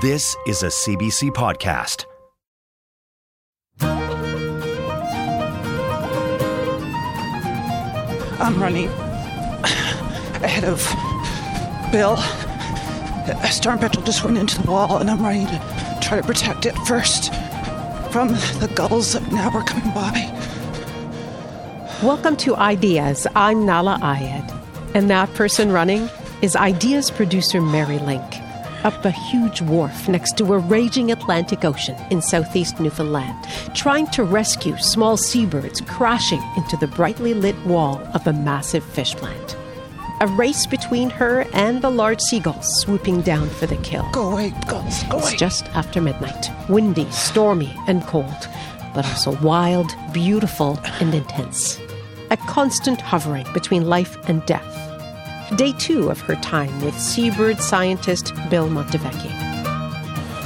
This is a CBC podcast. I'm running ahead of Bill. A storm petrel just went into the wall, and I'm running to try to protect it first from the gulls that now are coming by. Welcome to Ideas. I'm Nahlah Ayed. And that person running is Ideas producer Mary Lynk up a huge wharf next to a raging Atlantic Ocean in southeast Newfoundland, trying to rescue small seabirds crashing into the brightly lit wall of a massive fish plant. A race between her and the large seagulls swooping down for the kill. Go away, gulls, go It's just after midnight, windy, stormy, and cold, but also wild, beautiful, and intense. A constant hovering between life and death. Day two of her time with seabird scientist Bill Montevecchi.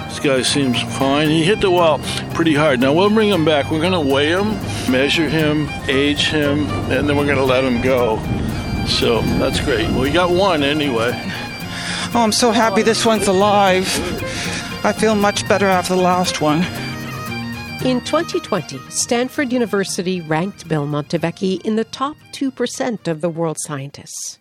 This guy seems fine. He hit the wall pretty hard. Now we'll bring him back. We're going to weigh him, measure him, age him, and then we're going to let him go. So that's great. We got one anyway. Oh, I'm so happy this one's alive. I feel much better after the last one. In 2020, Stanford University ranked Bill Montevecchi in the top 2% of the world's scientists.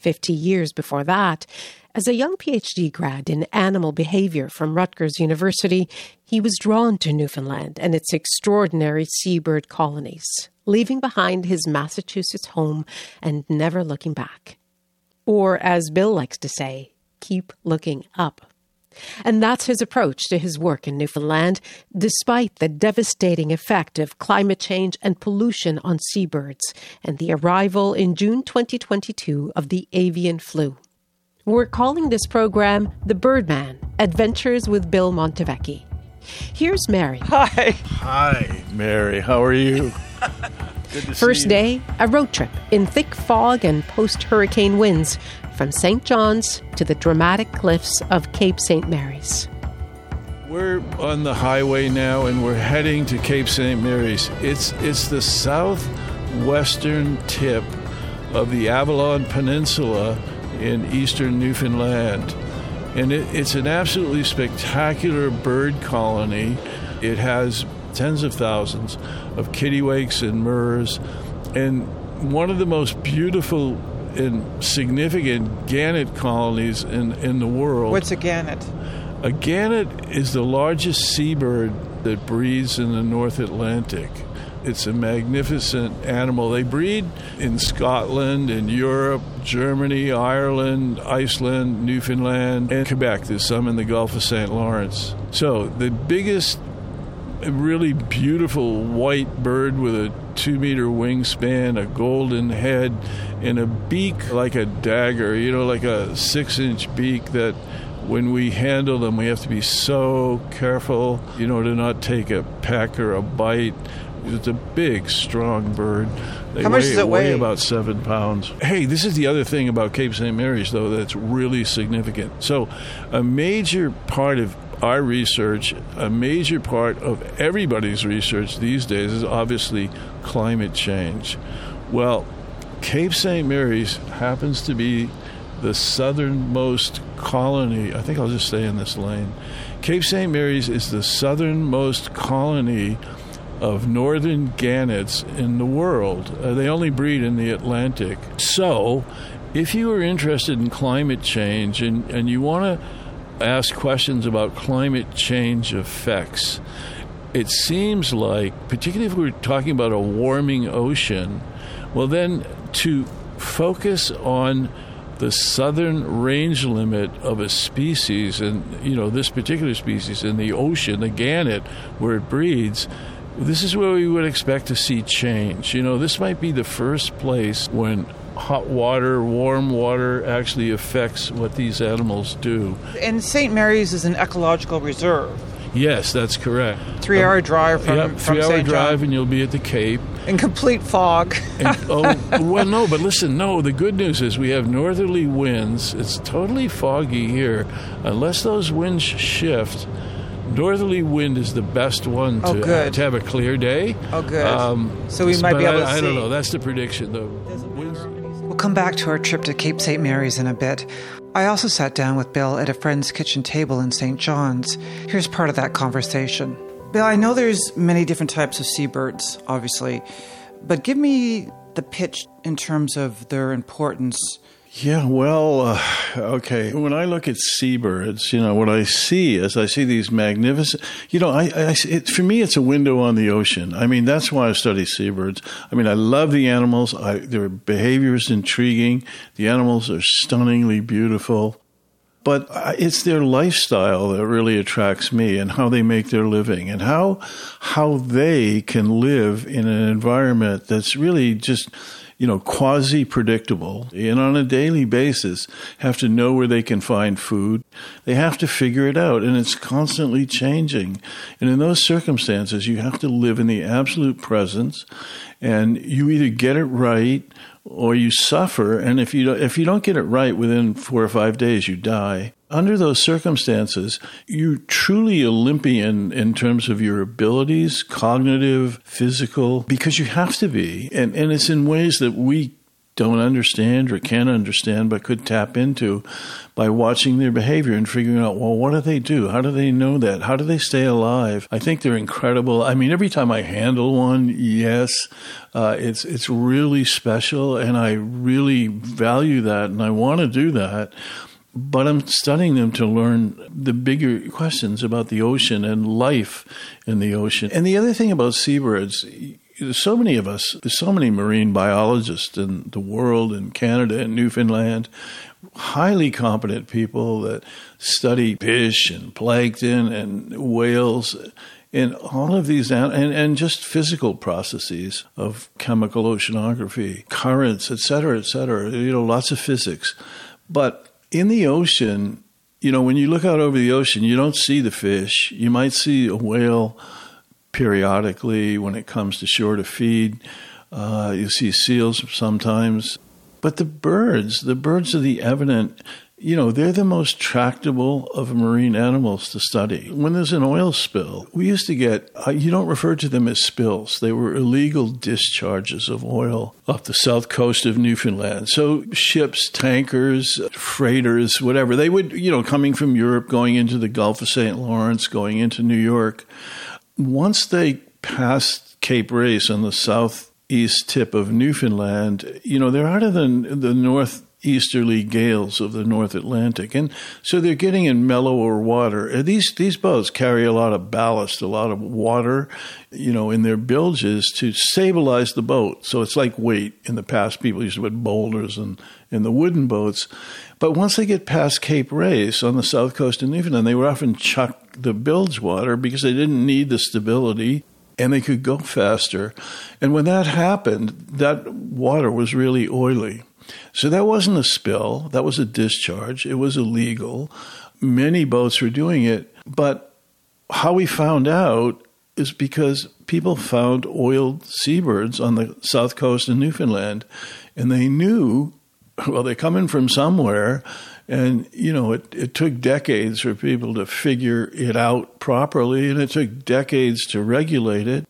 50 years before that, as a young PhD grad in animal behavior from Rutgers University, he was drawn to Newfoundland and its extraordinary seabird colonies, leaving behind his Massachusetts home and never looking back. Or, as Bill likes to say, keep looking up. And that's his approach to his work in Newfoundland, despite the devastating effect of climate change and pollution on seabirds and the arrival in June 2022 of the avian flu. We're calling this program The Birdman Adventures with Bill Montevecchi. Here's Mary. Hi. Hi, Mary. How are you? Good to First see you. day, a road trip in thick fog and post hurricane winds from St. John's to the dramatic cliffs of Cape St. Mary's. We're on the highway now, and we're heading to Cape St. Mary's. It's it's the southwestern tip of the Avalon Peninsula in eastern Newfoundland, and it, it's an absolutely spectacular bird colony. It has tens of thousands of kittiwakes and murres, and one of the most beautiful and significant gannet colonies in, in the world. What's a gannet? A gannet is the largest seabird that breeds in the North Atlantic. It's a magnificent animal. They breed in Scotland, in Europe, Germany, Ireland, Iceland, Newfoundland, and Quebec. There's some in the Gulf of St. Lawrence. So the biggest, really beautiful white bird with a two meter wingspan, a golden head, and a beak like a dagger, you know, like a six inch beak that when we handle them, we have to be so careful, you know, to not take a peck or a bite. It's a big, strong bird. They How much does it weigh? About seven pounds. Hey, this is the other thing about Cape St. Mary's, though, that's really significant. So, a major part of our research, a major part of everybody's research these days is obviously climate change. Well, Cape St. Mary's happens to be the southernmost colony. I think I'll just stay in this lane. Cape St. Mary's is the southernmost colony of northern gannets in the world. Uh, they only breed in the Atlantic. So, if you are interested in climate change and, and you want to ask questions about climate change effects, it seems like, particularly if we're talking about a warming ocean, well, then to focus on the southern range limit of a species, and you know this particular species in the ocean, the gannet, where it breeds, this is where we would expect to see change. You know, this might be the first place when hot water, warm water actually affects what these animals do. And St. Mary's is an ecological reserve. Yes, that's correct. Three hour um, drive from, yep, from three hour St. drive, and you'll be at the Cape. In complete fog. And, oh, well, no, but listen, no, the good news is we have northerly winds. It's totally foggy here. Unless those winds shift, northerly wind is the best one oh, to, uh, good. to have a clear day. Oh, good. Um, so we might be able I, to I don't know. That's the prediction, though. Come back to our trip to Cape St. Mary's in a bit. I also sat down with Bill at a friend's kitchen table in St. John's. Here's part of that conversation. Bill, I know there's many different types of seabirds, obviously, but give me the pitch in terms of their importance. Yeah, well, uh, okay. When I look at seabirds, you know, what I see is I see these magnificent, you know, I, I it, for me, it's a window on the ocean. I mean, that's why I study seabirds. I mean, I love the animals. I, their behavior is intriguing. The animals are stunningly beautiful. But it's their lifestyle that really attracts me and how they make their living and how, how they can live in an environment that's really just, you know, quasi predictable and on a daily basis have to know where they can find food. They have to figure it out and it's constantly changing. And in those circumstances, you have to live in the absolute presence and you either get it right or you suffer. And if you don't, if you don't get it right within four or five days, you die. Under those circumstances, you're truly Olympian in terms of your abilities, cognitive, physical, because you have to be. And, and it's in ways that we don't understand or can't understand, but could tap into by watching their behavior and figuring out, well, what do they do? How do they know that? How do they stay alive? I think they're incredible. I mean, every time I handle one, yes, uh, it's it's really special, and I really value that, and I want to do that. But I'm studying them to learn the bigger questions about the ocean and life in the ocean. And the other thing about seabirds, there's so many of us, there's so many marine biologists in the world, in Canada and Newfoundland, highly competent people that study fish and plankton and whales and all of these and, and just physical processes of chemical oceanography, currents, et cetera, et cetera, you know, lots of physics. But in the ocean, you know, when you look out over the ocean, you don't see the fish. You might see a whale periodically when it comes to shore to feed. Uh, you see seals sometimes. But the birds, the birds are the evident, you know, they're the most tractable of marine animals to study. When there's an oil spill, we used to get, uh, you don't refer to them as spills, they were illegal discharges of oil off the south coast of Newfoundland. So ships, tankers, freighters, whatever, they would, you know, coming from Europe, going into the Gulf of St. Lawrence, going into New York. Once they passed Cape Race on the southeast tip of Newfoundland, you know, they're out of the, the northeasterly gales of the North Atlantic. And so they're getting in mellower water. Uh, these, these boats carry a lot of ballast, a lot of water, you know, in their bilges to stabilize the boat. So it's like weight. In the past, people used to put boulders in, in the wooden boats. But once they get past Cape Race on the south coast of Newfoundland, they would often chuck the bilge water because they didn't need the stability and they could go faster. And when that happened, that water was really oily. So that wasn't a spill, that was a discharge. It was illegal. Many boats were doing it. But how we found out is because people found oiled seabirds on the south coast of Newfoundland and they knew well, they're coming from somewhere. And, you know, it, it took decades for people to figure it out properly, and it took decades to regulate it.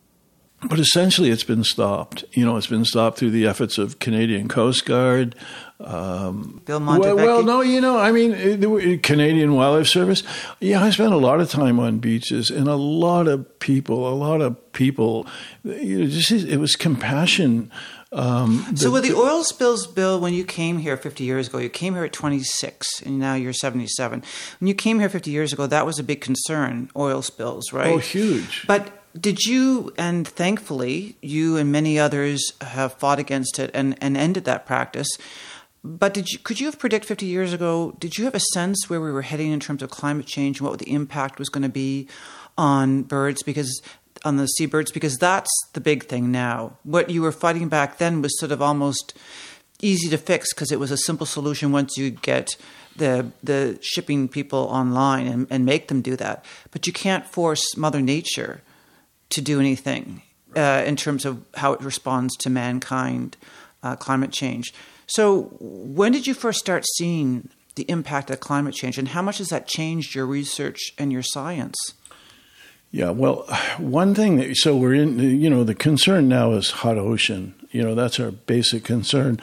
But essentially, it's been stopped. You know, it's been stopped through the efforts of Canadian Coast Guard. Um, Bill well, Montevecchi. well, no, you know, I mean, it- Canadian Wildlife Service. Yeah, I spent a lot of time on beaches, and a lot of people, a lot of people, you know, just it was compassion. Um, So, with the oil spills, Bill, when you came here 50 years ago, you came here at 26, and now you're 77. When you came here 50 years ago, that was a big concern, oil spills, right? Oh, huge. But did you, and thankfully, you and many others have fought against it and, and ended that practice. But did you, could you have predicted 50 years ago, did you have a sense where we were heading in terms of climate change and what the impact was going to be on birds? Because on the seabirds, because that's the big thing now. What you were fighting back then was sort of almost easy to fix because it was a simple solution once you get the the shipping people online and, and make them do that. But you can't force Mother Nature to do anything uh, in terms of how it responds to mankind, uh, climate change. So, when did you first start seeing the impact of climate change, and how much has that changed your research and your science? Yeah, well, one thing that so we're in, you know, the concern now is hot ocean. You know, that's our basic concern,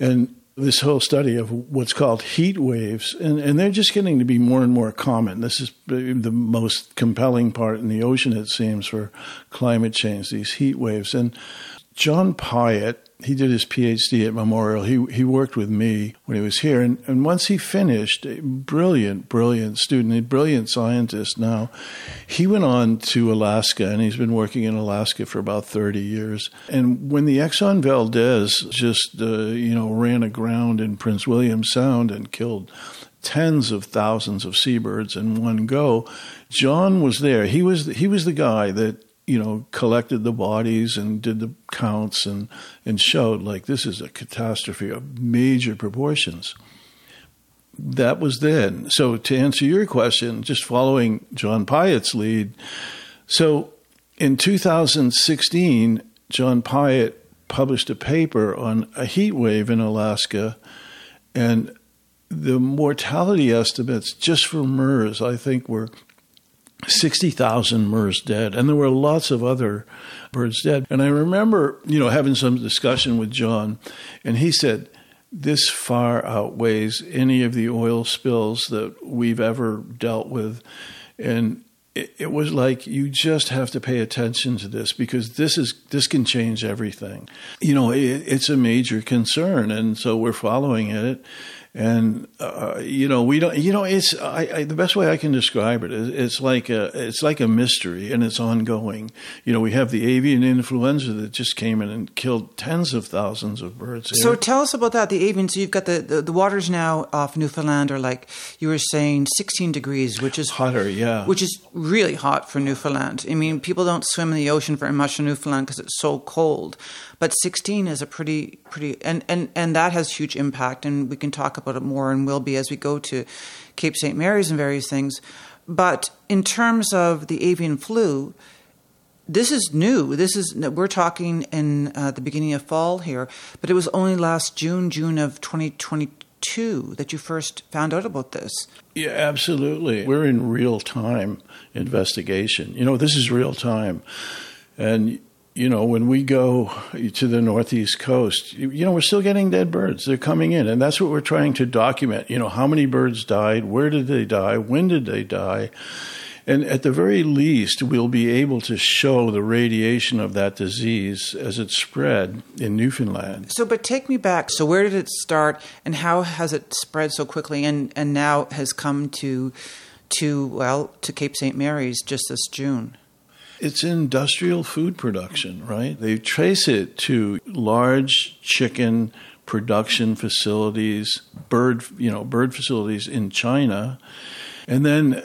and this whole study of what's called heat waves, and, and they're just getting to be more and more common. This is the most compelling part in the ocean, it seems, for climate change, these heat waves. And John Piatt, he did his PhD at Memorial. He he worked with me when he was here, and, and once he finished, a brilliant, brilliant student, a brilliant scientist. Now, he went on to Alaska, and he's been working in Alaska for about thirty years. And when the Exxon Valdez just uh, you know ran aground in Prince William Sound and killed tens of thousands of seabirds in one go, John was there. He was he was the guy that you know, collected the bodies and did the counts and, and showed like this is a catastrophe of major proportions. That was then. So to answer your question, just following John Piatt's lead, so in 2016, John Piatt published a paper on a heat wave in Alaska, and the mortality estimates just for murres, I think, were 60,000 murres dead, and there were lots of other birds dead. And I remember, you know, having some discussion with John, and he said, this far outweighs any of the oil spills that we've ever dealt with. And it, it was like you just have to pay attention to this because this is this can change everything. You know, it, it's a major concern, and so we're following it and uh, you know we don't you know it's I, I, the best way I can describe it is it's like a it's like a mystery and it's ongoing. You know we have the avian influenza that just came in and killed tens of thousands of birds. So tell us about that. The avian. So you've got the, the, the waters now off Newfoundland are like you were saying 16 degrees, which is hotter, yeah, which is really hot for Newfoundland. I mean people don't swim in the ocean very much in Newfoundland because it's so cold. But 16 is a pretty pretty and, and and that has huge impact and we can talk about it more and will be as we go to Cape St. Mary's and various things. But in terms of the avian flu, this is new. This is we're talking in uh, the beginning of fall here, but it was only last June, June of 2022 that you first found out about this. Yeah, absolutely. We're in real time investigation. You know, this is real time, and you know, when we go to the northeast coast, you know, we're still getting dead birds. They're coming in, and that's what we're trying to document. You know, how many birds died, where did they die, when did they die, and at the very least, we'll be able to show the radiation of that disease as it spread in Newfoundland. So, but take me back. So, where did it start, and how has it spread so quickly, and and now has come to to well to Cape St. Mary's just this June? It's industrial food production, right? They trace it to large chicken production facilities, bird, you know, bird facilities in China, and then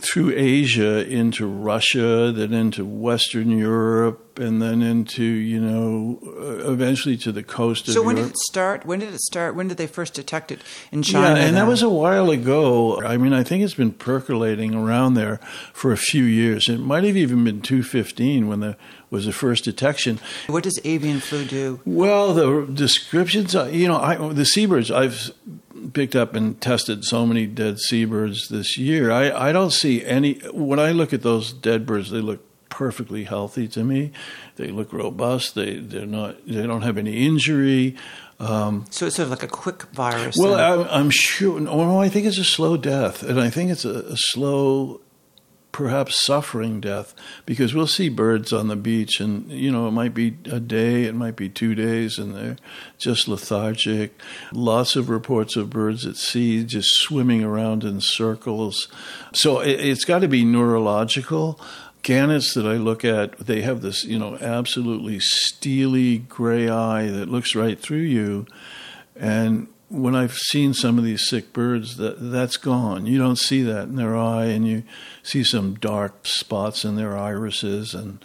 through Asia into Russia, then into Western Europe, and then into you know eventually to the coast of. So when Europe. did it start? When did it start? When did they first detect it in China? Yeah, and then? that was a while ago. I mean, I think it's been percolating around there for a few years. It might have even been 215 when the was the first detection. What does avian flu do? Well, the descriptions, uh, you know, I, the seabirds I've picked up and tested so many dead seabirds this year. I, I don't see any. When I look at those dead birds, they look perfectly healthy to me. They look robust. They they're not. They don't have any injury. Um, so it's sort of like a quick virus. Well, I'm, I'm, sure. No, I think it's a slow death, and I think it's a, a slow perhaps suffering death because we'll see birds on the beach and you know it might be a day it might be two days and they're just lethargic lots of reports of birds at sea just swimming around in circles so it, has got to be neurological gannets that I look at, they have this, you know, absolutely steely gray eye that looks right through you. And when I've seen some of these sick birds, that that's gone. You don't see that in their eye, and you see some dark spots in their irises, and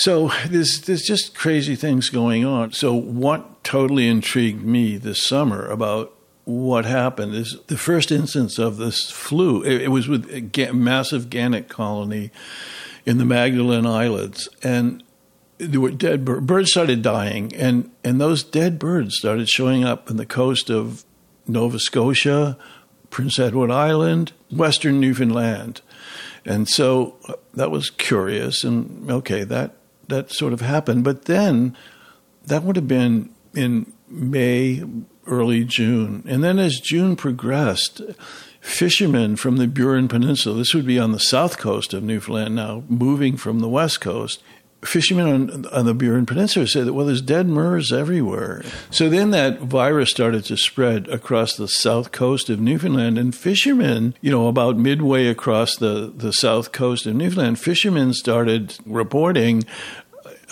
So there's there's just crazy things going on. So what totally intrigued me this summer about what happened is the first instance of this flu. It, it was with a massive gannet colony in the Magdalen Islands, and there were dead birds. Started dying, and and those dead birds started showing up on the coast of Nova Scotia, Prince Edward Island, Western Newfoundland, and so uh, that was curious. And okay, that that sort of happened, but then that would have been in May, early June, and then as June progressed fishermen from the Burin Peninsula, this would be on the south coast of Newfoundland now, moving from the west coast, fishermen on, on, the Burin Peninsula said that, well, there's dead murres everywhere. So then that virus started to spread across the south coast of Newfoundland. And fishermen, you know, about midway across the, the south coast of Newfoundland, fishermen started reporting.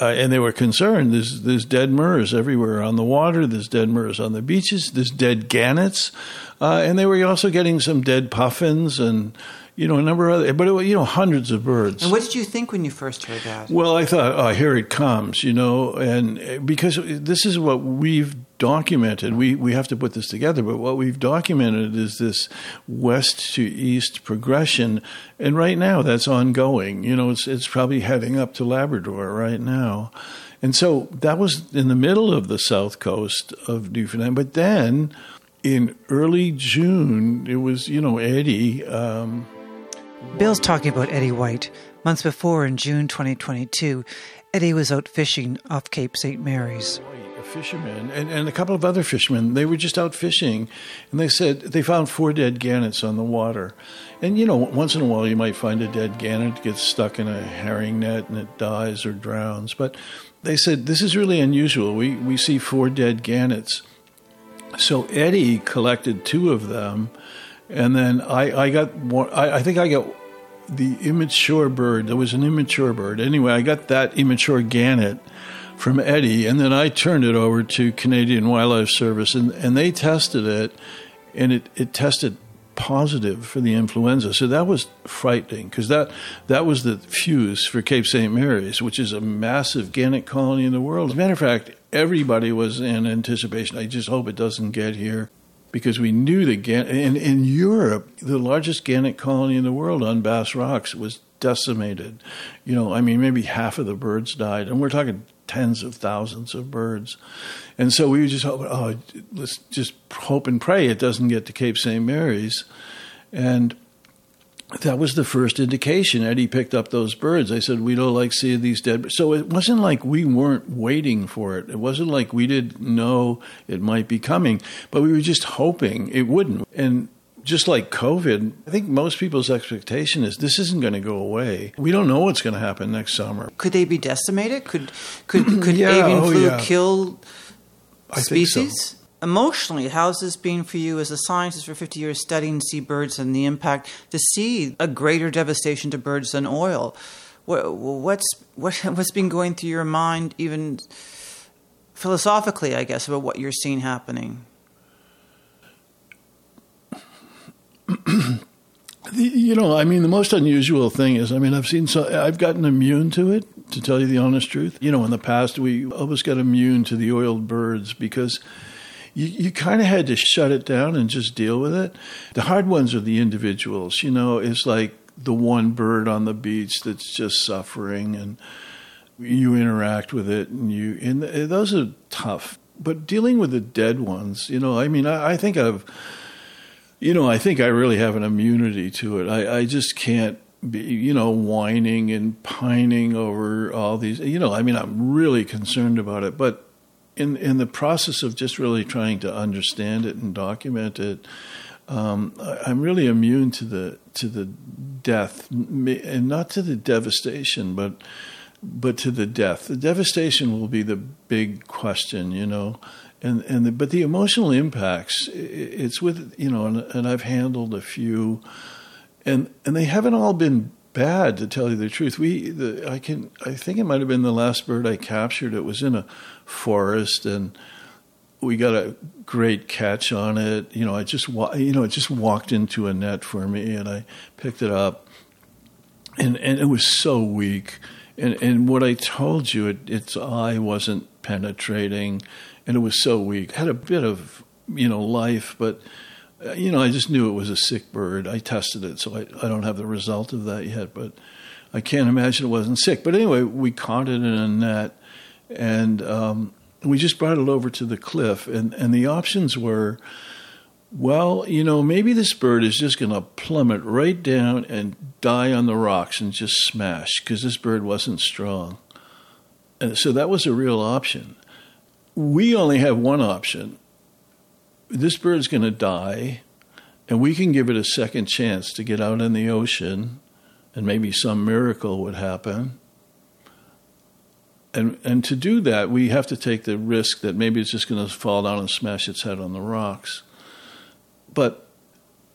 Uh, and they were concerned. There's, there's dead murres everywhere on the water. There's dead murres on the beaches. There's dead gannets, uh, and they were also getting some dead puffins and you know, a number of other, but it, you know, hundreds of birds. And what did you think when you first heard that? Well, I thought, oh, here it comes, you know, and because this is what we've documented. We we have to put this together, but what we've documented is this west to east progression, and right now that's ongoing. You know, it's it's probably heading up to Labrador right now. And so that was in the middle of the south coast of Newfoundland. But then in early June, it was, you know, Eddie. Um, Bill's talking about Eddie White. Months before, in June 2022, Eddie was out fishing off Cape St. Mary's. A fisherman and, and a couple of other fishermen, they were just out fishing, and they said they found four dead gannets on the water. And you know, once in a while you might find a dead gannet gets stuck in a herring net and it dies or drowns. But they said this is really unusual. We we see four dead gannets. So Eddie collected two of them and then I, I got one, I, I think I got the immature bird. There was an immature bird. Anyway, I got that immature gannet from Eddie, and then I turned it over to Canadian Wildlife Service, and, and they tested it, and it, it tested positive for the influenza. So that was frightening because that that was the fuse for Cape St. Mary's, which is a massive gannet colony in the world. As a matter of fact, everybody was in anticipation. I just hope it doesn't get here because we knew Gan- in, in Europe, the largest gannet colony in the world on Bass Rocks was decimated. You know, I mean, maybe half of the birds died, and we're talking tens of thousands of birds. And so we just hope, oh, let's just hope and pray it doesn't get to Cape St. Mary's. And that was the first indication. Eddie picked up those birds. I said, We don't like seeing these dead. So it wasn't like we weren't waiting for it. It wasn't like we didn't know it might be coming, but we were just hoping it wouldn't. And just like COVID, I think most people's expectation is this isn't going to go away. We don't know what's going to happen next summer. Could they be decimated? Could could could yeah, avian oh, flu yeah. kill species? Emotionally, how's this been for you as a scientist for 50 years studying seabirds and the impact to see a greater devastation to birds than oil? What's, what, what's been going through your mind, even philosophically, I guess, about what you're seeing happening? you know, I mean, the most unusual thing is, I mean, I've seen so, I've gotten immune to it, to tell you the honest truth. You know, in the past, we always got immune to the oiled birds because you, you kind of had to shut it down and just deal with it. The hard ones are the individuals. You know, it's like the one bird on the beach that's just suffering, and you interact with it, and you and those are tough. But dealing with the dead ones, you know, I mean, I, I think I've, you know, I think I really have an immunity to it. I, I just can't be, you know, whining and pining over all these. You know, I mean, I'm really concerned about it, but in in the process of just really trying to understand it and document it, um, I, am really immune to the to the death and not to the devastation, but but to the death. The devastation will be the big question, you know, and and the, but the emotional impacts. It's with you know, and, and I've handled a few, and and they haven't all been bad to tell you the truth. We, the, I can, I think it might have been the last bird I captured. It was in a forest, and we got a great catch on it. You know, I just, you know, it just walked into a net for me, and I picked it up, and and it was so weak. And, and what I told you, it, its eye wasn't penetrating, and it was so weak. It had a bit of you know life, but uh, you know I just knew it was a sick bird. I tested it, so I, I don't have the result of that yet, but I can't imagine it wasn't sick. But anyway, we caught it in a net, and um, we just brought it over to the cliff, and, and the options were well, you know, maybe this bird is just going to plummet right down and die on the rocks and just smash because this bird wasn't strong. And so that was a real option. We only have one option. This bird's going to die, and we can give it a second chance to get out in the ocean, and maybe some miracle would happen. And, and to do that, we have to take the risk that maybe it's just going to fall down and smash its head on the rocks but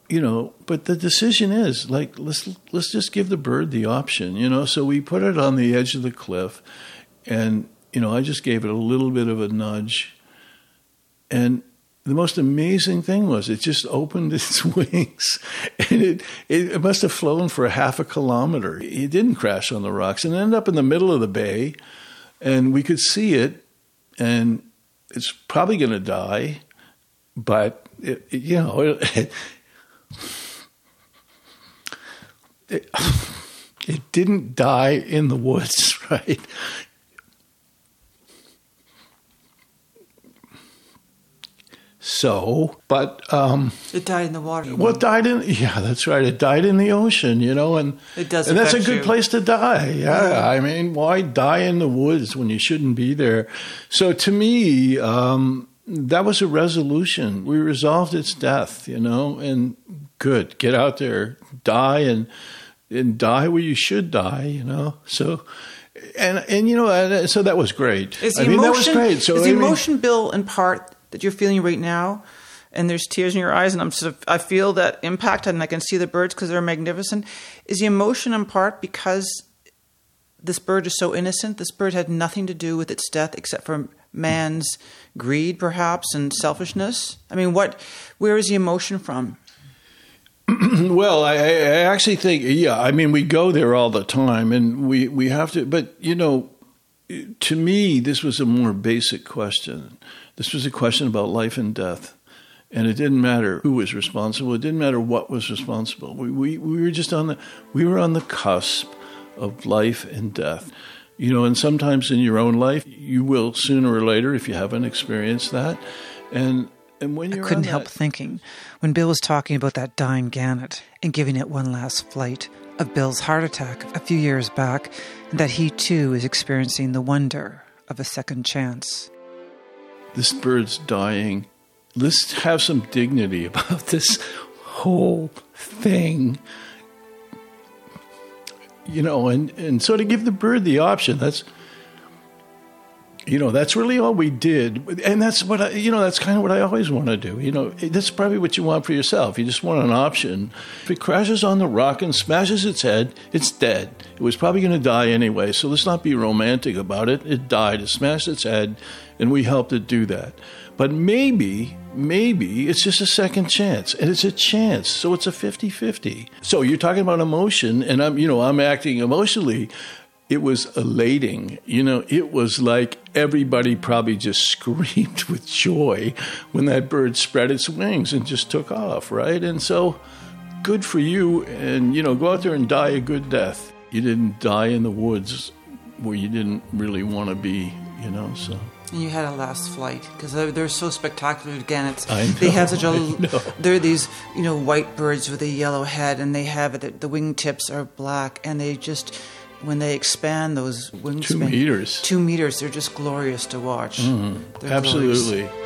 you know, but the decision is like let's let's just give the bird the option, you know. So we put it on the edge of the cliff, and you know, I just gave it a little bit of a nudge, and the most amazing thing was it just opened its wings, and it it must have flown for half a kilometer. It didn't crash on the rocks, and ended up in the middle of the bay, and we could see it, and it's probably going to die, but it, it, you know, it, it, it didn't die in the woods, right? So, but um, it died in the water. Well, it died in yeah, that's right. It died in the ocean, you know, and it does, and that's a good you. place to die. Yeah. yeah. I mean, why die in the woods when you shouldn't be there? So, to me, um, that was a resolution. We resolved its death, you know, and good, get out there, die and and die where you should die, you know. So and and you know, so that was great. Is I mean, emotion, that was great. So is the I mean, emotion, Bill, in part that you're feeling right now? And there's tears in your eyes, and I'm sort of I feel that impact, and I can see the birds because they're magnificent. Is the emotion in part because this bird is so innocent? This bird had nothing to do with its death except for man's greed, perhaps, and selfishness? I mean, what? Where is the emotion from? well, I, I, actually think, yeah. I mean, we go there all the time, and we we have to. But you know, to me, this was a more basic question. This was a question about life and death. And it didn't matter who was responsible. It didn't matter what was responsible. We, we, we were just on the we were on the cusp of life and death. You know, and sometimes in your own life, you will sooner or later if you haven't experienced that. And and when you're I couldn't that, help thinking when Bill was talking about that dying gannet and giving it one last flight of Bill's heart attack a few years back, and that he too is experiencing the wonder of a second chance. This bird's dying. Let's have some dignity about this whole thing you know, and, and so to give the bird the option, that's, you know, that's really all we did. And that's what I, you know, that's kind of what I always want to do. You know, that's probably what you want for yourself. You just want an option. If it crashes on the rock and smashes its head, it's dead. It was probably going to die anyway. So let's not be romantic about it. It died, it smashed its head, and we helped it do that. But maybe, maybe it's just a second chance and it's a chance. So it's a 50 50. So you're talking about emotion, and I'm, you know, I'm acting emotionally. It was elating. You know, it was like everybody probably just screamed with joy when that bird spread its wings and just took off, right? And so good for you. And, you know, go out there and die a good death. You didn't die in the woods where you didn't really want to be, you know, so. And you had a last flight because they're, they're, so spectacular. Again, it's know, they have such a they're these you know white birds with a yellow head, and they have the, the wingtips are black, and they just when they expand those wings two meters, two meters, they're just glorious to watch. Mm-hmm. Absolutely. Glorious.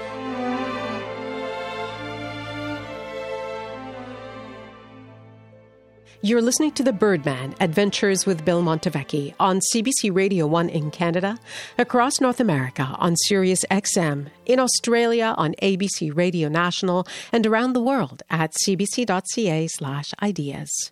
You're listening to The Birdman Adventures with Bill Montevecchi on CBC Radio 1 in Canada, across North America on Sirius XM, in Australia on ABC Radio National, and around the world at cbc.ca/ideas.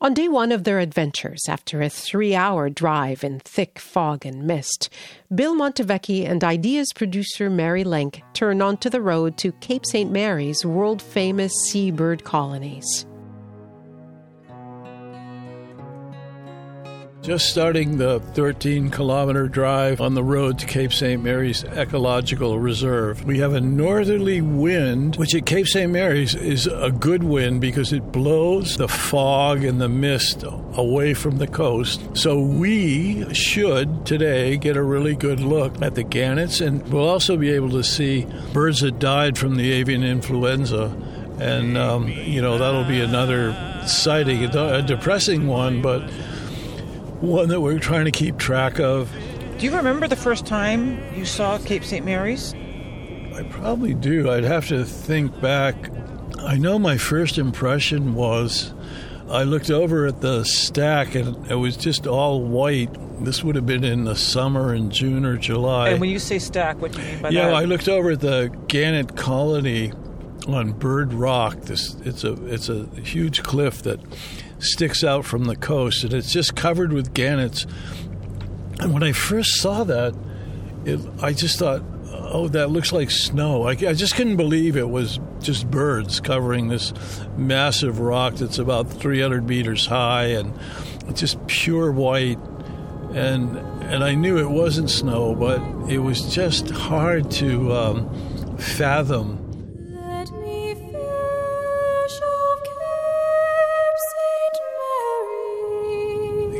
On day one of their adventures, after a three hour drive in thick fog and mist, Bill Montevecchi and Ideas producer Mary Lynk turn onto the road to Cape St. Mary's world famous seabird colonies. Just starting the 13 kilometer drive on the road to Cape St. Mary's Ecological Reserve. We have a northerly wind, which at Cape St. Mary's is a good wind because it blows the fog and the mist away from the coast. So we should today get a really good look at the gannets, and we'll also be able to see birds that died from the avian influenza. And, um, you know, that'll be another sighting, a depressing one, but one that we're trying to keep track of. Do you remember the first time you saw Cape St. Mary's? I probably do. I'd have to think back. I know my first impression was I looked over at the stack and it was just all white. This would have been in the summer in June or July. And when you say stack, what do you mean by yeah, that? Yeah, I looked over at the gannet colony on Bird Rock. This it's a it's a huge cliff that sticks out from the coast, and it's just covered with gannets. And when I first saw that, it, I just thought, oh, that looks like snow. I, I, just couldn't believe it was just birds covering this massive rock that's about 300 meters high and just pure white. And and I knew it wasn't snow, but it was just hard to um, fathom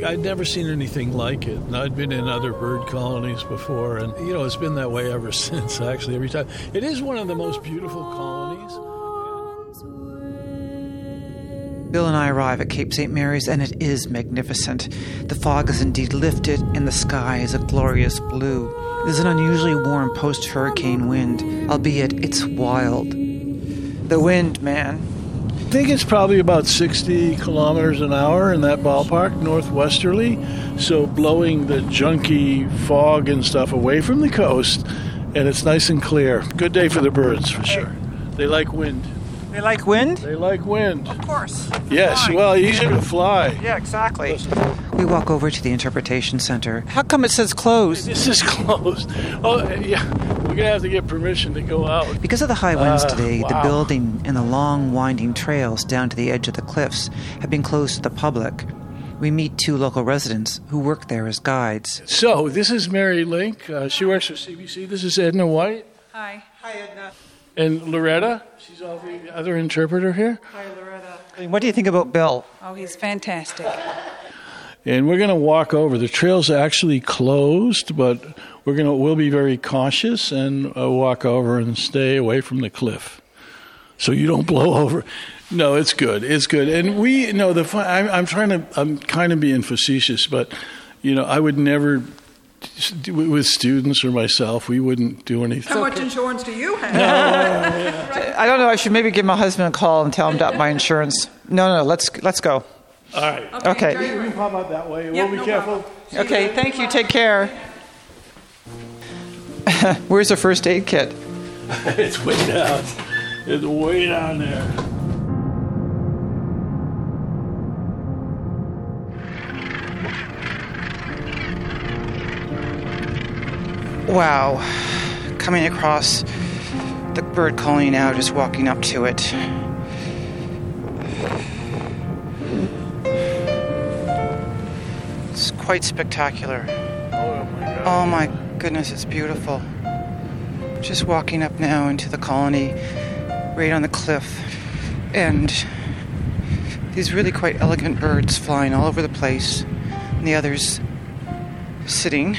I'd never seen anything like it. And I'd been in other bird colonies before, and you know, it's been that way ever since. Actually, every time it is one of the most beautiful colonies. Bill and I arrive at Cape St. Mary's, and it is magnificent. The fog is indeed lifted, and the sky is a glorious blue. There's an unusually warm post hurricane wind, albeit it's wild. The wind, man, think it's probably about 60 kilometers an hour in that ballpark, northwesterly. So blowing the junky fog and stuff away from the coast, and it's nice and clear. Good day for the birds, for sure. They like wind. They like wind? They like wind. Of course. Yes, Flying. well, easier to fly. Yeah, exactly. We walk over to the interpretation center. How come it says closed? This is closed. Oh, yeah. We're going to have to get permission to go out. Because of the high winds Uh, today, the building and the long winding trails down to the edge of the cliffs have been closed to the public. We meet two local residents who work there as guides. So, this is Mary Lynk. Uh, she works for CBC. This is Edna White. Hi. Hi, Edna. And Loretta. She's all the other interpreter here. Hi, Loretta. What do you think about Bill? Oh, he's fantastic. and we're going to walk over. The trail's actually closed, but we're going to we'll be very cautious and uh, walk over and stay away from the cliff, so you don't blow over. No, it's good. It's good. And we know the fun, I'm, I'm trying to I'm kind of being facetious, but you know I would never with students or myself we wouldn't do anything. How much insurance do you have? I don't know. I should maybe give my husband a call and tell him about my insurance. No, no, let's let's go. All right. Okay. enjoy your- We can pop out that way. Yeah, we'll be no careful. problem. Okay, thank you. Take care. Where's the first aid kit? It's way down. It's way down there. Wow. Coming across the bird colony now, just walking up to it. Quite spectacular. Oh my. Oh my goodness, it's beautiful. Just walking up now into the colony, right on the cliff, and these really quite elegant birds flying all over the place, and the others sitting.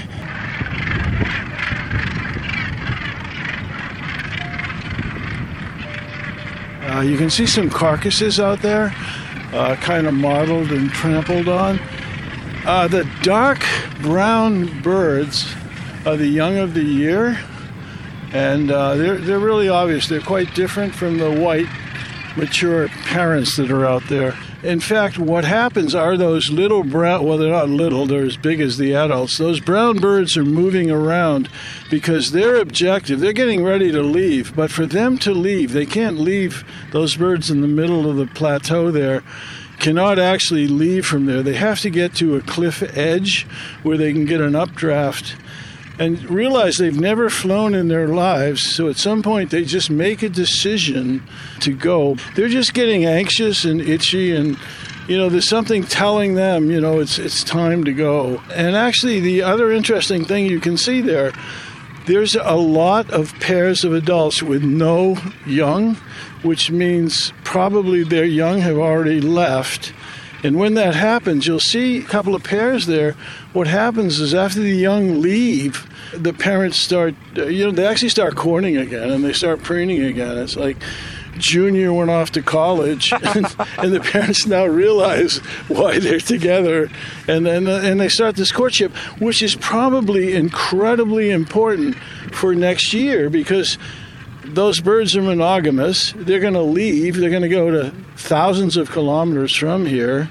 Uh, you can see some carcasses out there. uh, kind of mottled and trampled on. Uh, the dark brown birds are the young of the year, and uh, they're, they're really obvious. They're quite different from the white, mature parents that are out there. In fact, what happens are those little brown, well, they're not little, they're as big as the adults. Those brown birds are moving around because their objective, they're getting ready to leave, but for them to leave, they can't leave those birds in the middle of the plateau there cannot actually leave from there. They have to get to a cliff edge where they can get an updraft and realize they've never flown in their lives. So at some point, they just make a decision to go. They're just getting anxious and itchy and you know, there's something telling them, you know, it's it's time to go. And actually, the other interesting thing you can see there, there's a lot of pairs of adults with no young, which means probably their young have already left. And when that happens, you'll see a couple of pairs there. What happens is after the young leave, the parents start, uh, you know, they actually start courting again and they start preening again. It's like Junior went off to college, and, and the parents now realize why they're together, and then uh, and they start this courtship, which is probably incredibly important for next year because those birds are monogamous. They're going to leave. They're going to go to thousands of kilometers from here.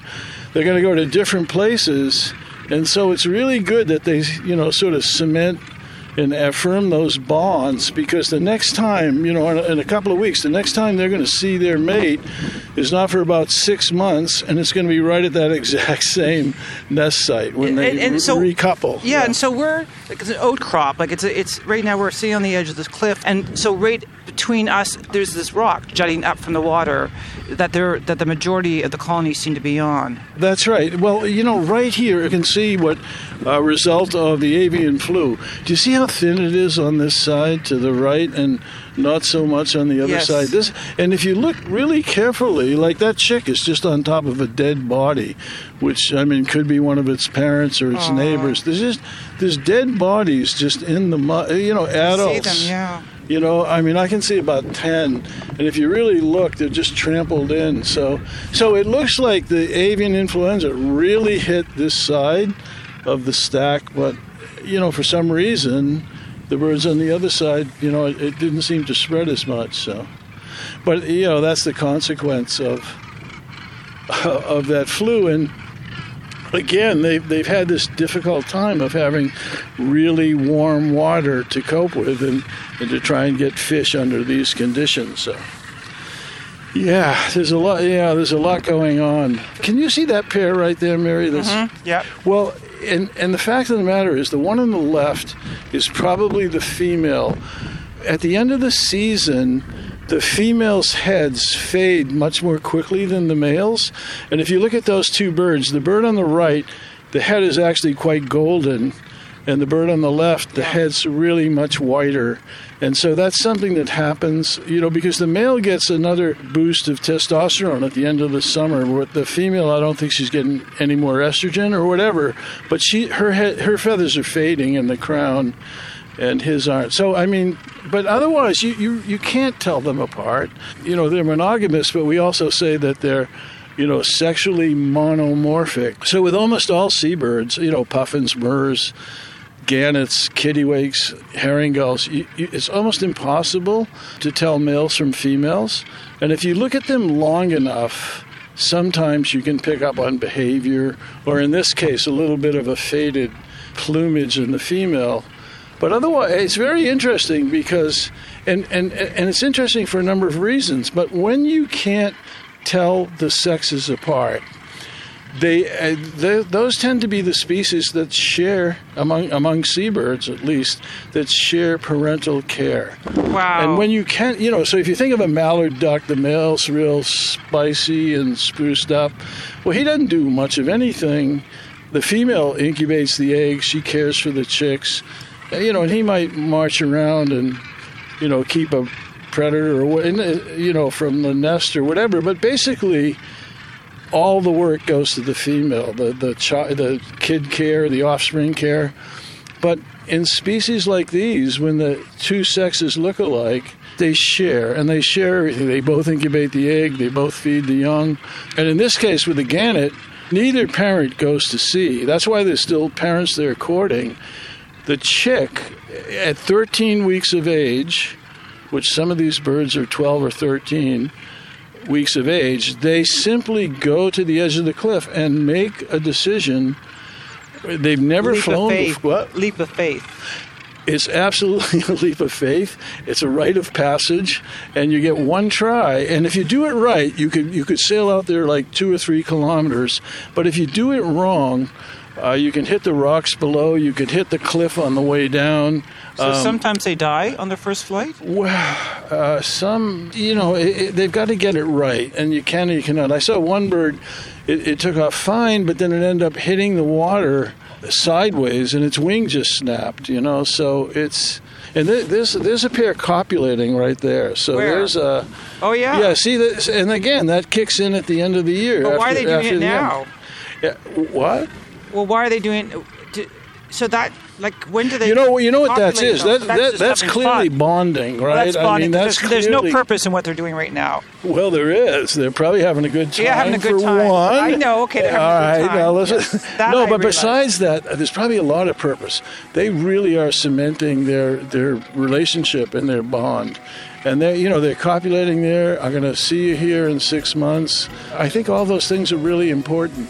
They're going to go to different places. And so it's really good that they, you know, sort of cement and affirm those bonds because the next time, you know, in a, in a couple of weeks, the next time they're going to see their mate is not for about six months, and it's going to be right at that exact same nest site when they and, and so, recouple. Yeah, and so we're like it's an outcrop. Like it's a, it's right now we're sitting on the edge of this cliff, and so right between us, there's this rock jutting up from the water that there that the majority of the colonies seem to be on. That's right. Well, you know, right here you can see what a result of the avian flu. Do you see how thin it is on this side to the right and not so much on the other Yes. side? This and if you look really carefully, like that chick is just on top of a dead body, which I mean could be one of its parents or its neighbors. There's just there's dead bodies just in the mud. You know, adults. See them, yeah. You know, I mean, I can see about ten, and if you really look, they're just trampled in. So, so it looks like the avian influenza really hit this side of the stack, but you know, for some reason, the birds on the other side, you know, it, it didn't seem to spread as much. So, but you know, that's the consequence of of that flu, and again, they've, they've had this difficult time of having really warm water to cope with and, and to try and get fish under these conditions. So, yeah, there's a lot. Yeah, there's a lot going on. Can you see that pair right there, Mary? That's, mm-hmm. Yeah. Well, and and the fact of the matter is, the one on the left is probably the female. At the end of the season, the females' heads fade much more quickly than the males. And if you look at those two birds, the bird on the right, the head is actually quite golden, and the bird on the left, the head's really much whiter. And so that's something that happens, you know, because the male gets another boost of testosterone at the end of the summer. With the female, I don't think she's getting any more estrogen or whatever, but she her head, her feathers are fading in the crown and his aren't. So I mean, but otherwise, you, you you can't tell them apart. You know, they're monogamous, but we also say that they're you know sexually monomorphic. So with almost all seabirds, you know, puffins, murres, gannets, kittiwakes, herring gulls, you, you, it's almost impossible to tell males from females. And if you look at them long enough. Sometimes you can pick up on behavior, or in this case, a little bit of a faded plumage in the female. But otherwise, it's very interesting because, and, and, and it's interesting for a number of reasons. But when you can't tell the sexes apart, they, uh, th those tend to be the species that share among among seabirds at least that share parental care. Wow. And when you can't, you know, so if you think of a mallard duck, the male's real spicy and spruced up. Well, he doesn't do much of anything. The female incubates the eggs. She cares for the chicks. You know, and he might march around and, you know, keep a predator or uh, you know, from the nest or whatever. But basically, all the work goes to the female, the the the kid care, the offspring care. But in species like these, when the two sexes look alike, they share, and they share everything. They both incubate the egg, they both feed the young. And in this case, with the gannet, neither parent goes to sea. That's why there's still parents there courting. The chick, at 13 weeks of age, which some of these birds are 12 or 13 weeks of age, they simply go to the edge of the cliff and make a decision. They've never leap flown of faith. What? Leap of faith. It's absolutely a leap of faith. It's a rite of passage, and you get one try. And if you do it right, you could you could sail out there like two or three kilometers. But if you do it wrong, uh, you can hit the rocks below. You could hit the cliff on the way down. So sometimes they die on their first flight. Well, uh, some, you know, it, it, they've got to get it right, and you can or you cannot. I saw one bird, it, it took off fine, but then it ended up hitting the water sideways, and its wing just snapped, you know, so it's. And th- there's there's a pair copulating right there. So Where? there's a Oh yeah. yeah. See this, and again that kicks in at the end of the year. But why are they doing it now? Yeah, what? Well, why are they doing? do- So that like when do they? You know, you know what that is. That, that that's clearly fun. bonding, right? Well, that's I bonding. mean, that's there's, there's no purpose in what they're doing right now. Well, there is. They're probably having a good time. Yeah, having a good for time. one. I know, okay, All time. now listen. Yes, no, I but realize. besides that, there's probably a lot of purpose. They really are cementing their their relationship and their bond. And they, you know, they're copulating there. I'm going to see you here in six months. I think all those things are really important.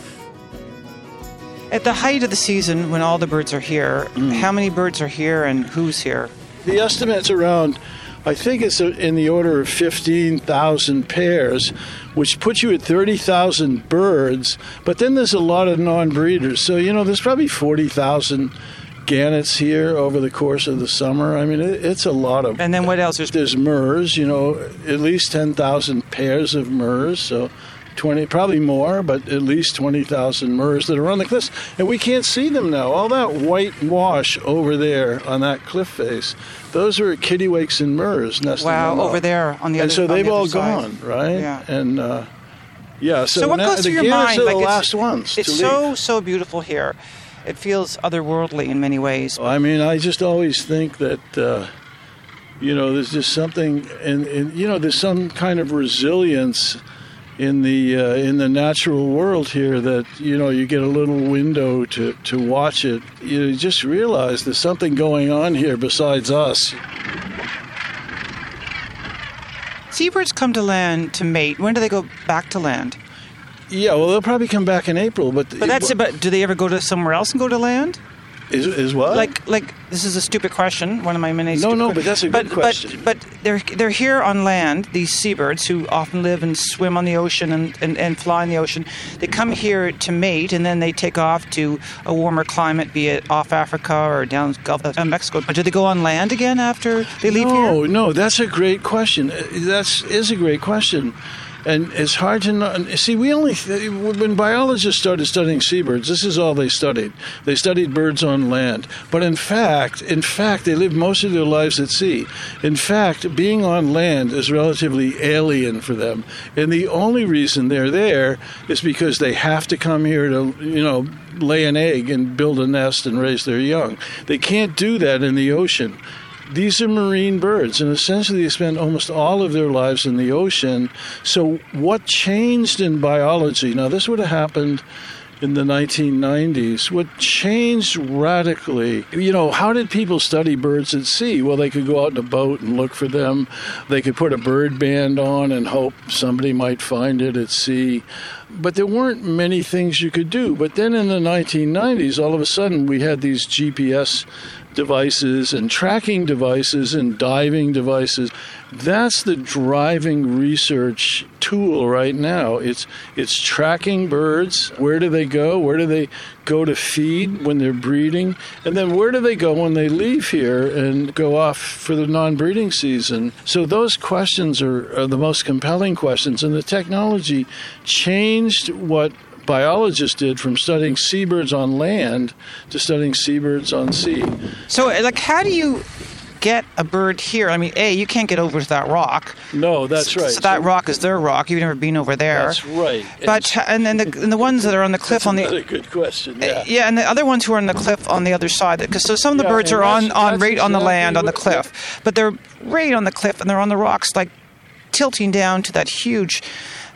At the height of the season, when all the birds are here, Mm. how many birds are here and who's here? The estimate's around, I think it's in the order of 15,000 pairs, which puts you at 30,000 birds. But then there's a lot of non breeders. So, you know, there's probably 40,000 gannets here over the course of the summer. I mean, it, it's a lot of. And then what else? There's There's murres, you know, at least 10,000 pairs of murres. So, 20, probably more, but at least 20,000 murres that are on the cliffs. And we can't see them now. All that white wash over there on that cliff face, those are kittiwakes and murres nesting wow over there on the And other. so on the they've all side. gone, right? Yeah. And, uh, yeah, so, So what now, goes through your mind? are Like last ones it's so leave. so beautiful here. It feels otherworldly in many ways. I mean, I just always think that, uh, you know, there's just something, and, and you know, there's some kind of resilience in the uh, in the natural world here that you know you get a little window to to watch it. You just realize there's something going on here besides us. Seabirds come to land to mate. When do they go back to land? Yeah, well, they'll probably come back in April, but But that's it. But do they ever go to somewhere else and go to land? Is, is what? Like, like this is a stupid question. One of my many. No, no, but that's a good but, question. But, but they're they're here on land. These seabirds who often live and swim on the ocean and, and, and fly in the ocean. They come here to mate, and then they take off to a warmer climate, be it off Africa or down Gulf of Mexico. But do they go on land again after they leave no, here? no, that's a great question. That's is a great question, and it's hard to know. See, we only when biologists started studying seabirds, this is all they studied. They studied birds on land, but in fact, in fact, they live most of their lives at sea. In fact, being on land is relatively alien for them, and the only reason they're there is because they have to come here to, you know, lay an egg and build a nest and raise their young. They can't do that in the ocean. These are marine birds, and essentially they spend almost all of their lives in the ocean. So, what changed in biology? Now, this would have happened in the 1990s. What changed radically, you know, how did people study birds at sea? Well, they could go out in a boat and look for them. They could put a bird band on and hope somebody might find it at sea. But there weren't many things you could do. But then in the 1990s, all of a sudden, we had these GPS devices and tracking devices and diving devices. That's the driving research tool right now. It's it's tracking birds. Where do they go? Where do they go to feed when they're breeding? And then where do they go when they leave here and go off for the non-breeding season? So those questions are, are the most compelling questions and the technology changed what biologists did from studying seabirds on land to studying seabirds on sea. So, uh, like, how do you get a bird here, I mean, A, you can't get over to that rock. No, that's right. So that rock is their rock. You've never been over there. That's right. But and then the, and the ones that are on the cliff on the good question. Yeah. Uh, yeah, and the other ones who are on the cliff on the other side. Because so some of the Yeah, birds are on on right on the land on the cliff, but they're right on the cliff and they're on the rocks, like tilting down to that huge.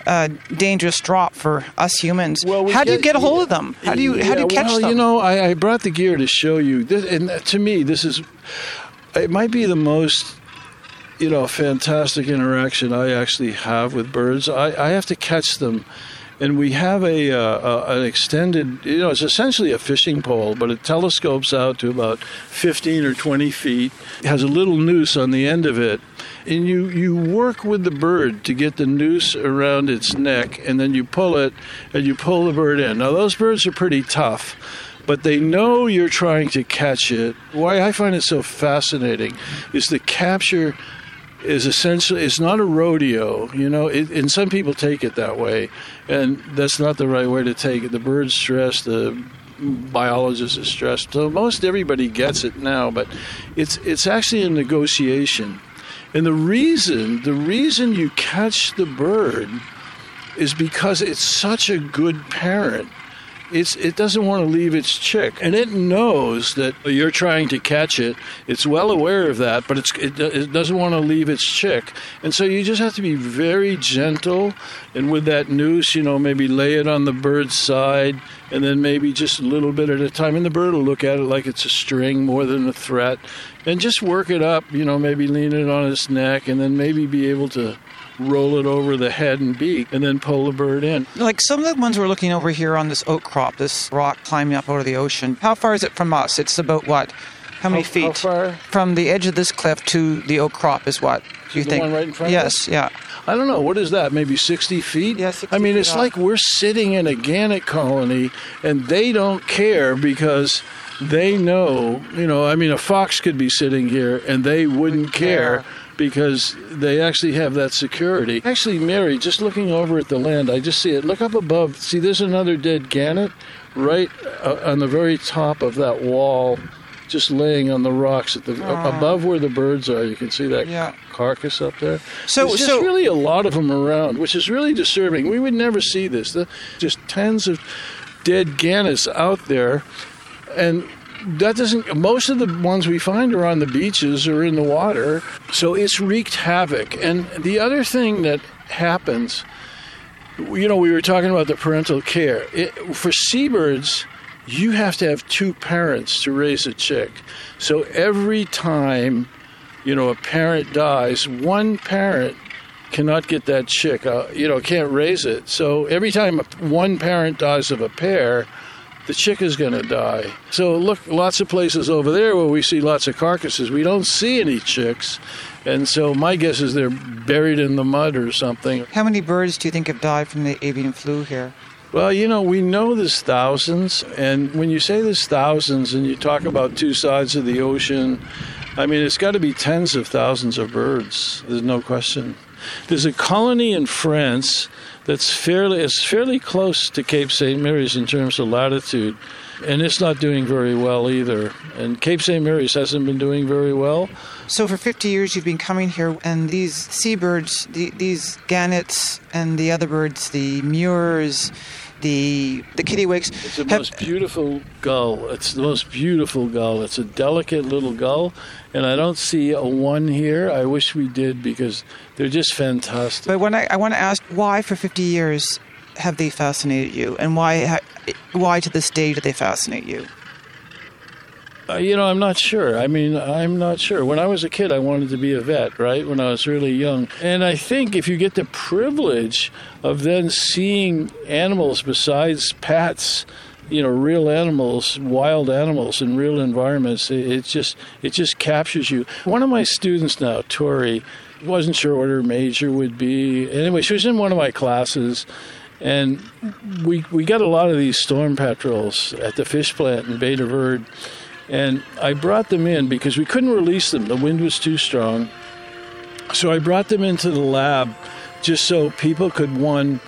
Uh, dangerous drop for us humans. Well, we how do you get a hold yeah. of them? How do you how do you Yeah, catch well, them? You know, I, I brought the gear to show you, this, and to me, this is it might be the most you know fantastic interaction I actually have with birds. I, I have to catch them. And we have a, uh, uh, an extended, you know, it's essentially a fishing pole, but it telescopes out to about 15 or 20 feet. It has a little noose on the end of it, and you, you work with the bird to get the noose around its neck, and then you pull it, and you pull the bird in. Now, those birds are pretty tough, but they know you're trying to catch it. Why I find it so fascinating is the capture is essentially it's not a rodeo you know it, and some people take it that way and that's not the right way to take it the bird's stressed the biologist is stressed so most everybody gets it now but it's it's actually a negotiation and the reason the reason you catch the bird is because it's such a good parent it's, it doesn't want to leave its chick, and it knows that you're trying to catch it. It's well aware of that, but it, it doesn't want to leave its chick, and so you just have to be very gentle, and with that noose, you know, maybe lay it on the bird's side, and then maybe just a little bit at a time, and the bird will look at it like it's a string more than a threat, and just work it up, you know, maybe lean it on its neck, and then maybe be able to roll it over the head and beak, and then pull the bird in. Like some of the ones we're looking over here on this outcrop, this rock climbing up out of the ocean. How far is it from us? It's about what? How many How- feet? how far? From the edge of this cliff to the outcrop is what? Do you the think? one right in front of yes, us? yeah. I don't know. What is that? Maybe 60 feet? Yeah, 60 I mean, feet it's off. like we're sitting in a gannet colony and they don't care because they know, you know, I mean, a fox could be sitting here and they wouldn't care. Because they actually have that security. Actually, Mary, just looking over at the land, I just see it. Look up above. See, there's another dead gannet right uh, on the very top of that wall, just laying on the rocks at the above where the birds are. You can see that Yeah. carcass up there. So- There's so- really a lot of them around, which is really disturbing. We would never see this. The, just tens of dead gannets out there, and that doesn't. Most of the ones we find are on the beaches or in the water, so it's wreaked havoc. And the other thing that happens, you know, we were talking about the parental care. It, for seabirds, you have to have two parents to raise a chick. So every time, you know, a parent dies, one parent cannot get that chick, uh, you know, can't raise it. So every time one parent dies of a pair, the chick is going to die. So look, lots of places over there where we see lots of carcasses, we don't see any chicks. And so my guess is they're buried in the mud or something. How many birds do you think have died from the avian flu here? Well, you know, we know there's thousands, and when you say there's thousands and you talk about two sides of the ocean, I mean, it's got to be tens of thousands of birds. There's no question. There's a colony in France that's fairly it's fairly close to Cape St. Mary's in terms of latitude, and it's not doing very well either. And Cape St. Mary's hasn't been doing very well. So for 50 years you've been coming here, and these seabirds, the, these gannets, and the other birds, the murres, the the kittiwakes, It's the have- most beautiful gull. It's the most beautiful gull. It's a delicate little gull, and I don't see a one here. I wish we did because they're just fantastic. But when I, I want to ask, why for 50 years have they fascinated you, and why why to this day do they fascinate you? You know, I'm not sure. I mean, I'm not sure. When I was a kid, I wanted to be a vet, right? When I was really young. And I think if you get the privilege of then seeing animals besides pets, you know, real animals, wild animals in real environments, it, it just it just captures you. One of my students now, Tori, wasn't sure what her major would be. Anyway, she was in one of my classes and we we got a lot of these storm petrels at the fish plant in Bay de Verde. And I brought them in because we couldn't release them. The wind was too strong. So I brought them into the lab just so people could, one,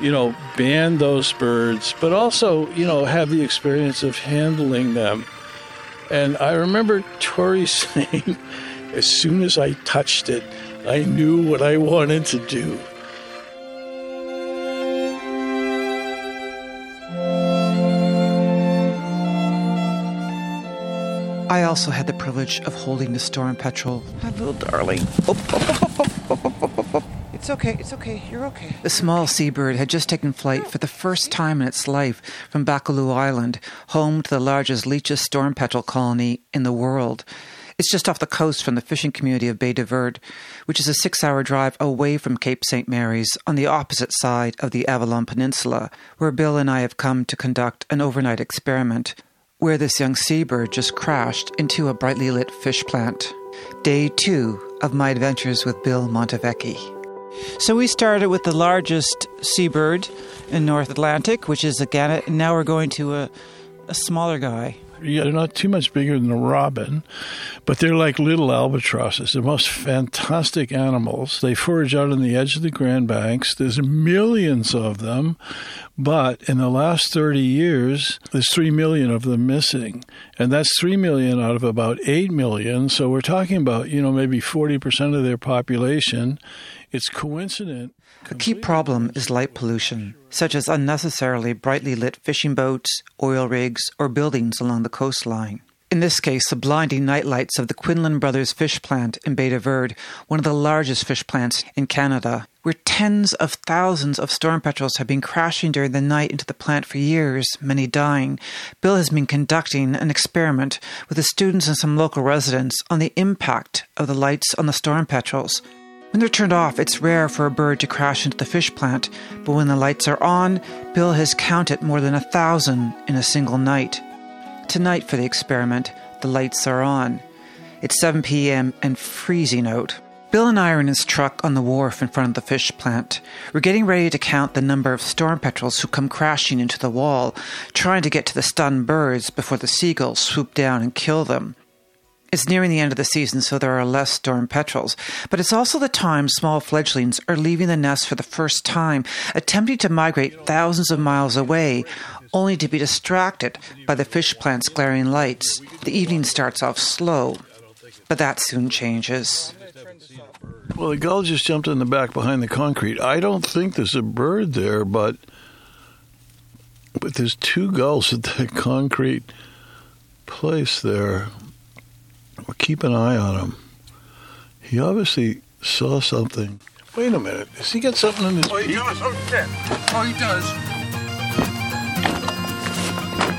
you know, ban those birds, but also, you know, have the experience of handling them. And I remember Tori saying, as soon as I touched it, I knew what I wanted to do. I also had the privilege of holding the storm petrel. My little darling. Oh oh oh, oh, oh, oh, it's okay, it's okay, you're okay. The small seabird had just taken flight for the first time in its life from Baccalieu Island, home to the largest Leach's storm petrel colony in the world. It's just off the coast from the fishing community of Bay de Verde, which is a six hour drive away from Cape St. Mary's on the opposite side of the Avalon Peninsula, where Bill and I have come to conduct an overnight experiment where this young seabird just crashed into a brightly lit fish plant. Day two of my adventures with Bill Montevecchi. So we started with the largest seabird in North Atlantic, which is a gannet, and now we're going to a, a smaller guy. Yeah, they're not too much bigger than a robin, but they're like little albatrosses. They're most fantastic animals. They forage out on the edge of the Grand Banks. There's millions of them, but in the last 30 years, there's 3 million of them missing. And that's 3 million out of about 8 million. So we're talking about, you know, maybe 40% of their population. It's coincident. A key problem is light pollution, such as unnecessarily brightly lit fishing boats, oil rigs, or buildings along the coastline. In this case, the blinding night lights of the Quinlan Brothers fish plant in Bay de Verde, one of the largest fish plants in Canada, where tens of thousands of storm petrels have been crashing during the night into the plant for years, many dying. Bill has been conducting an experiment with the students and some local residents on the impact of the lights on the storm petrels. When they're turned off, it's rare for a bird to crash into the fish plant, but when the lights are on, Bill has counted more than a thousand in a single night. Tonight, for the experiment, the lights are on. It's 7 p.m. and freezing out. Bill and I are in his truck on the wharf in front of the fish plant. We're getting ready to count the number of storm petrels who come crashing into the wall, trying to get to the stunned birds before the seagulls swoop down and kill them. It's nearing the end of the season, so there are less storm petrels. But it's also the time small fledglings are leaving the nest for the first time, attempting to migrate thousands of miles away, only to be distracted by the fish plant's glaring lights. The evening starts off slow, but that soon changes. Well, the gull just jumped in the back behind the concrete. I don't think there's a bird there, but but there's two gulls at the concrete place there. Well, keep an eye on him. He obviously saw something. Wait a minute. Has he got something in his Oh, he beak? does. Oh, shit. Oh, he does.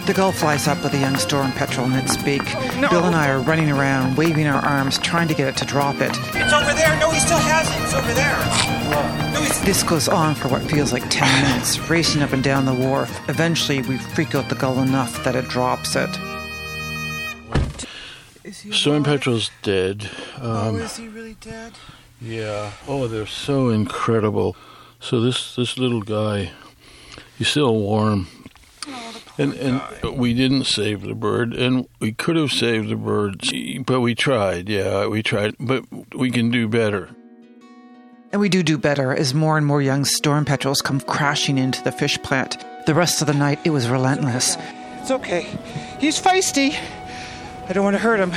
The gull flies up with a young storm petrel in its beak. Oh, Bill and I are running around, waving our arms, trying to get it to drop it. It's over there. No, he still has it. It's over there. No, he's. This goes on for what feels like 10 minutes, racing up and down the wharf. Eventually, we freak out the gull enough that it drops it. Storm Petrel's dead. Um, is he really dead? yeah. Oh, they're so incredible. So this this little guy, he's still warm. And and we didn't save the bird, and we could have saved the bird, but we tried. Yeah, we tried, but we can do better. And we do do better as more and more young storm petrels come crashing into the fish plant. The rest of the night, it was relentless. It's okay. He's feisty. I don't want to hurt him.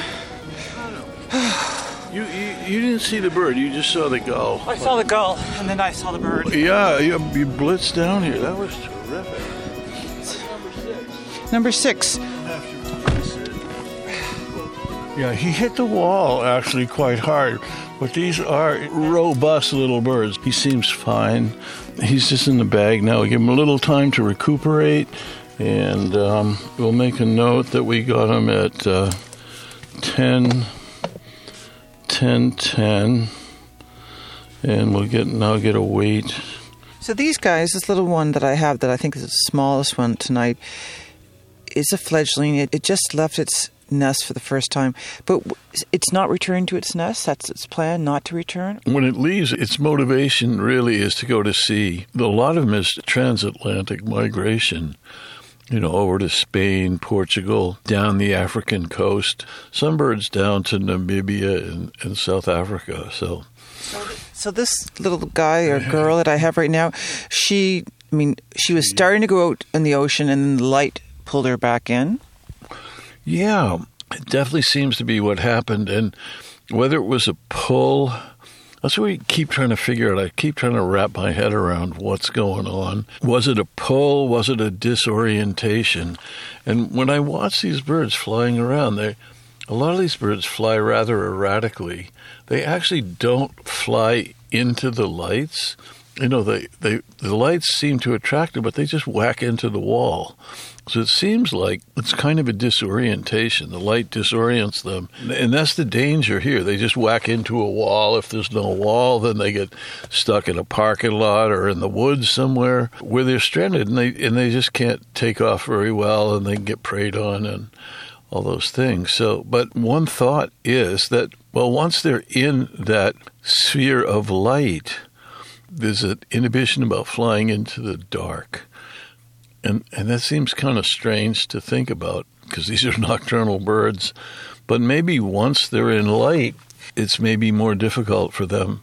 You, you you didn't see the bird. You just saw the gull. I saw the gull, and then I saw the bird. Yeah, you, you blitzed down here. That was terrific. Number six. Yeah, he hit the wall actually quite hard, but these are robust little birds. He seems fine. He's just in the bag now. We give him a little time to recuperate, and um, we'll make a note that we got them at uh, 10, 10, 10, and we'll get now get a weight. So these guys, this little one that I have that I think is the smallest one tonight, is a fledgling. It, it just left its nest for the first time, but it's not returned to its nest. That's its plan, not to return. When it leaves, its motivation really is to go to sea. A lot of them is transatlantic migration, you know, over to Spain, Portugal, down the African coast. Some birds down to Namibia and, and South Africa. So, So this little guy or girl that I have right now, she, I mean, she was starting to go out in the ocean, and then the light pulled her back in. yeah. It definitely seems to be what happened. And whether it was a pull, that's what we keep trying to figure out. I keep trying to wrap my head around what's going on. Was it a pull? Was it a disorientation? And when I watch these birds flying around, they a lot of these birds fly rather erratically. They actually don't fly into the lights. You know, they, they the lights seem to attract them, but they just whack into the wall. So it seems like it's kind of a disorientation. The light disorients them. And that's the danger here. They just whack into a wall. If there's no wall, then they get stuck in a parking lot or in the woods somewhere where they're stranded and they and they just can't take off very well and they get preyed on and all those things. So, but one thought is that, well, once they're in that sphere of light, there's an inhibition about flying into the dark. And, and that seems kind of strange to think about because these are nocturnal birds. But maybe once they're in light, it's maybe more difficult for them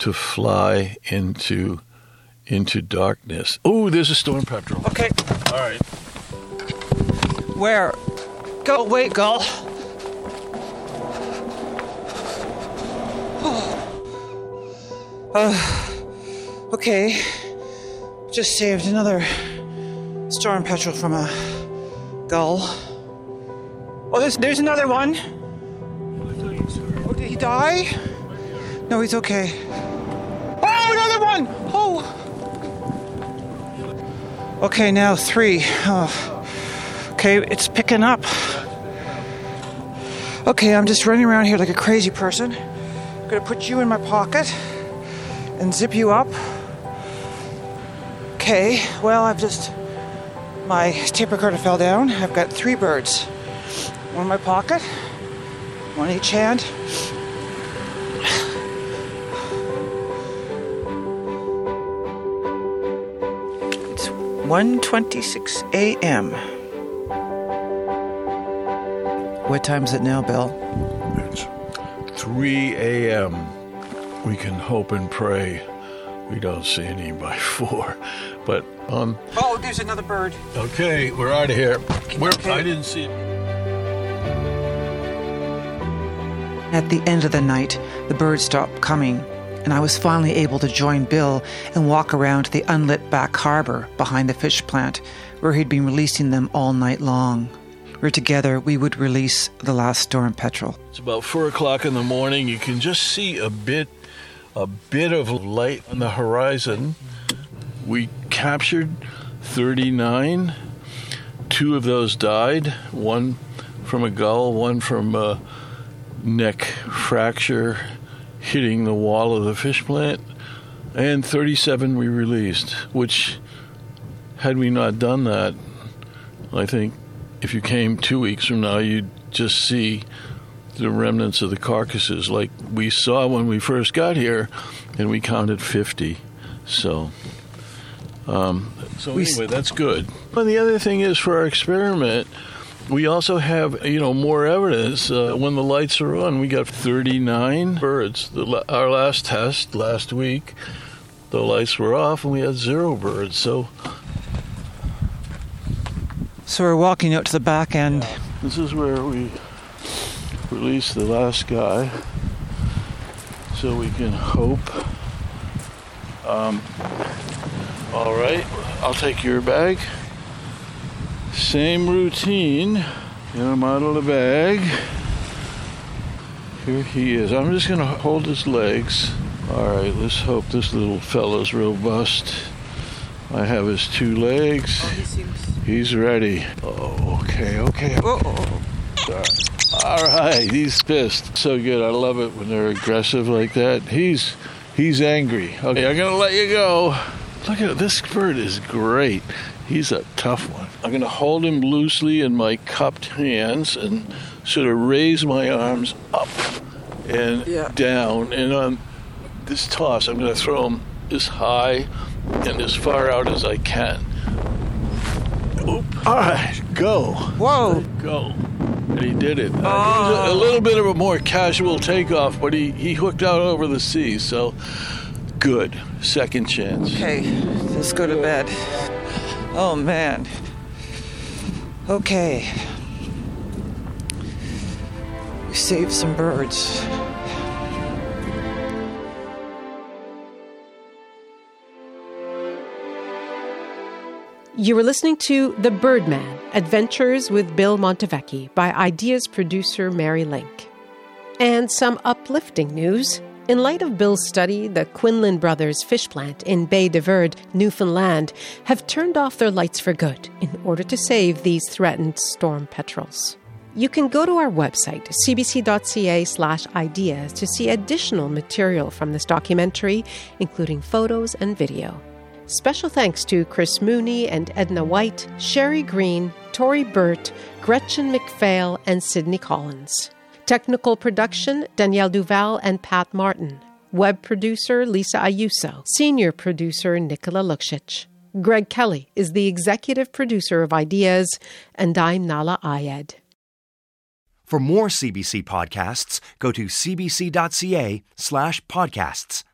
to fly into into darkness. Oh, there's a storm petrel. Okay. All right. Where? Go, wait, gull. Uh, okay. Just saved another storm petrel from a gull. Oh, there's, there's another one. Oh, did he die? No, he's okay. Oh, another one! Oh! Okay, now three. Oh. Okay, it's picking up. Okay, I'm just running around here like a crazy person. I'm gonna put you in my pocket and zip you up. Okay, well, I've just. My tape recorder fell down. I've got three birds. One in my pocket, one in each hand. It's 1:26 a.m. What time is it now, Bill? It's 3 a.m. We can hope and pray we don't see any by 4. But, um, Oh, there's another bird. okay, we're out of here. We're, Okay. I didn't see it. At the end of the night, the birds stopped coming, and I was finally able to join Bill and walk around to the unlit back harbor behind the fish plant where he'd been releasing them all night long. Where together we would release the last storm petrel. It's about 4 o'clock in the morning. You can just see a bit, a bit of light on the horizon. We captured 39. Two of those died. One from a gull, one from a neck fracture hitting the wall of the fish plant. And 37 we released, which, had we not done that, I think if you came two weeks from now, you'd just see the remnants of the carcasses like we saw when we first got here, and we counted 50. So, um, so We s- anyway, that's good. But the other thing is for our experiment, we also have you know more evidence uh, when the lights are on. We got 39 birds. The, our last test last week, the lights were off, and we had zero birds. So So we're walking out to the back end. This is where we release the last guy, so we can hope. Um, all right, I'll take your bag. Same routine. Get him out of the bag. Here he is. I'm just gonna hold his legs. All right, let's hope this little fella's robust. I have his two legs. He's ready. Oh, okay, okay. Oh, Sorry. All right, he's pissed. So good. I love it when they're aggressive like that. He's he's angry. Okay, I'm gonna let you go. Look at this bird is great. He's a tough one. I'm gonna hold him loosely in my cupped hands and sort of raise my arms up and Yeah. down. And on this toss, I'm gonna throw him as high and as far out as I can. Oop. All right, go whoa! go. And he did it. Uh, it was a, a little bit of a more casual takeoff, but he, he hooked out over the sea, so good. Second chance. Okay, let's go to bed. Oh man. Okay. We saved some birds. You were listening to The Birdman Adventures with Bill Montevecchi by Ideas producer Mary Lynk. And some uplifting news. In light of Bill's study, the Quinlan Brothers fish plant in Bay de Verde, Newfoundland, have turned off their lights for good in order to save these threatened storm petrels. You can go to our website, cbc.ca slash ideas, to see additional material from this documentary, including photos and video. Special thanks to Chris Mooney and Edna White, Sherry Green, Tori Burt, Gretchen McPhail, and Sydney Collins. Technical production Danielle Duval and Pat Martin. Web producer Lisa Ayuso. Senior producer Nicola Luksic. Greg Kelly is the executive producer of Ideas, and I'm Nahlah Ayed. For more CBC podcasts, go to cbc.ca slash podcasts.